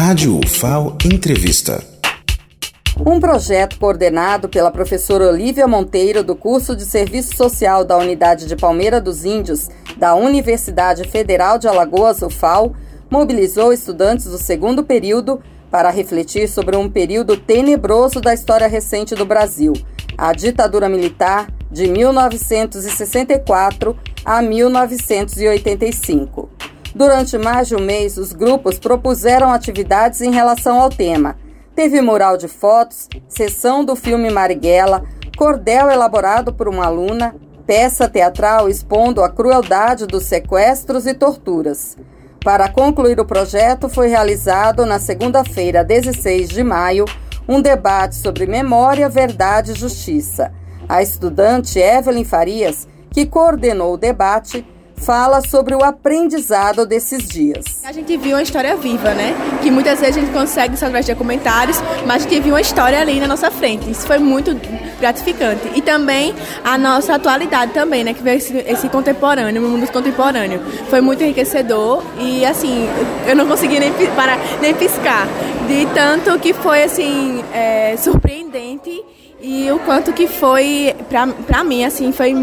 Rádio UFAO Entrevista. Um projeto coordenado pela professora Olivia Monteiro, do curso de Serviço Social da Unidade de Palmeira dos Índios, da Universidade Federal de Alagoas, UFAO, mobilizou estudantes do segundo período para refletir sobre um período tenebroso da história recente do Brasil, a ditadura militar de 1964 a 1985. Durante mais de um mês, os grupos propuseram atividades em relação ao tema. Teve mural de fotos, sessão do filme Marighella, cordel elaborado por uma aluna, peça teatral expondo a crueldade dos sequestros e torturas. Para concluir o projeto, foi realizado na segunda-feira, 16 de maio, um debate sobre memória, verdade e justiça. A estudante Evelyn Farias, que coordenou o debate, fala sobre o aprendizado desses dias. A gente viu uma história viva, né? Que muitas vezes a gente consegue só através de documentários, mas a gente viu uma história ali na nossa frente. Isso foi muito gratificante. E também a nossa atualidade também, né? Que veio esse, esse contemporâneo, o mundo contemporâneo. Foi muito enriquecedor e, assim, eu não consegui nem, parar, nem piscar. De tanto que foi, assim, é, surpreendente e o quanto que foi, pra, pra mim, assim, foi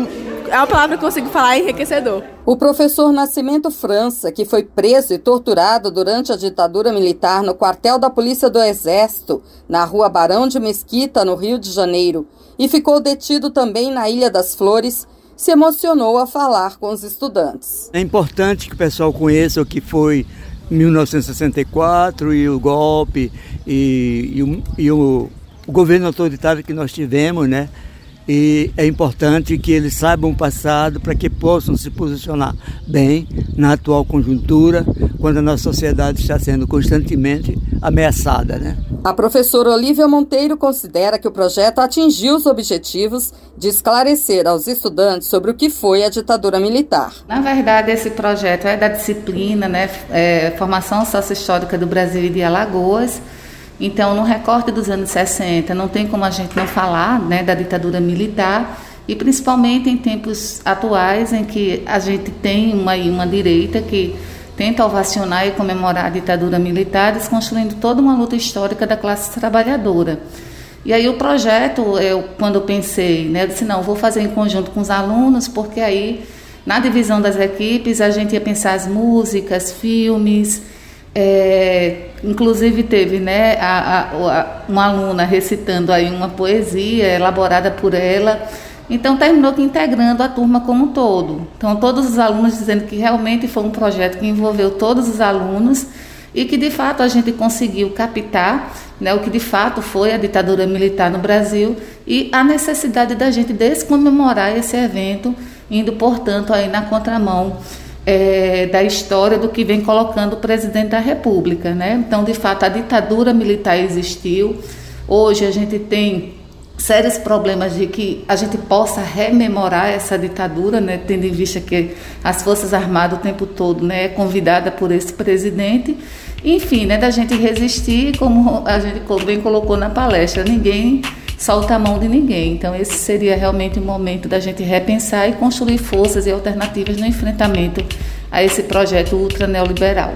é uma palavra que eu consigo falar enriquecedor. O professor Nascimento França, que foi preso e torturado durante a ditadura militar no quartel da Polícia do Exército, na rua Barão de Mesquita, no Rio de Janeiro, e ficou detido também na Ilha das Flores, se emocionou a falar com os estudantes. É importante que o pessoal conheça o que foi 1964 e o golpe e, e, o, e o, o governo autoritário que nós tivemos, né? E é importante que eles saibam o passado para que possam se posicionar bem na atual conjuntura, quando a nossa sociedade está sendo constantemente ameaçada. Né? A professora Olivia Monteiro considera que o projeto atingiu os objetivos de esclarecer aos estudantes sobre o que foi a ditadura militar. Na verdade, esse projeto é da disciplina, né, é, Formação Sociohistórica do Brasil e de Alagoas, então, no recorte dos anos 60, não tem como a gente não falar né, da ditadura militar, e principalmente em tempos atuais, em que a gente tem uma, uma direita que tenta ovacionar e comemorar a ditadura militar, desconstruindo toda uma luta histórica da classe trabalhadora. E aí o projeto, eu, quando eu pensei, né, eu disse, não, vou fazer em conjunto com os alunos, porque aí, na divisão das equipes, a gente ia pensar as músicas, filmes, é, inclusive teve né, a, a, uma aluna recitando aí uma poesia elaborada por ela. Então terminou que integrando a turma como um todo. Então todos os alunos dizendo que realmente foi um projeto que envolveu todos os alunos e que de fato a gente conseguiu captar né, o que de fato foi a ditadura militar no Brasil e a necessidade da gente descomemorar esse evento, indo portanto aí na contramão é, da história do que vem colocando o presidente da República. Né? Então, de fato, a ditadura militar existiu. Hoje a gente tem sérios problemas de que a gente possa rememorar essa ditadura, né, tendo em vista que as Forças Armadas o tempo todo né, é convidada por esse presidente. Enfim, né, da gente resistir, como a gente bem colocou na palestra, ninguém solta a mão de ninguém. Então, esse seria realmente o momento da gente repensar e construir forças e alternativas no enfrentamento a esse projeto ultra neoliberal.